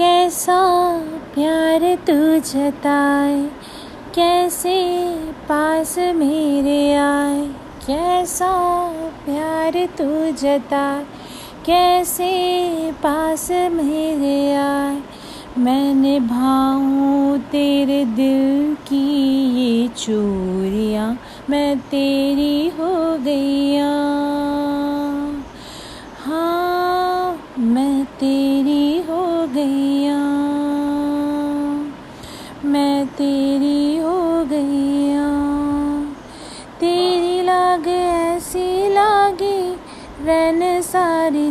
कैसा प्यार तू जताए कैसे पास मेरे आए? कैसा प्यार तू जताए कैसे पास मेरे आए? मैं निभाऊं तेरे दिल की ये चोरियाँ, मैं तेरी हो गईया। हाँ मैं तेरी हो गैया मैं तेरी हो गैया तेरी लागे ऐसी लागे रहने सारी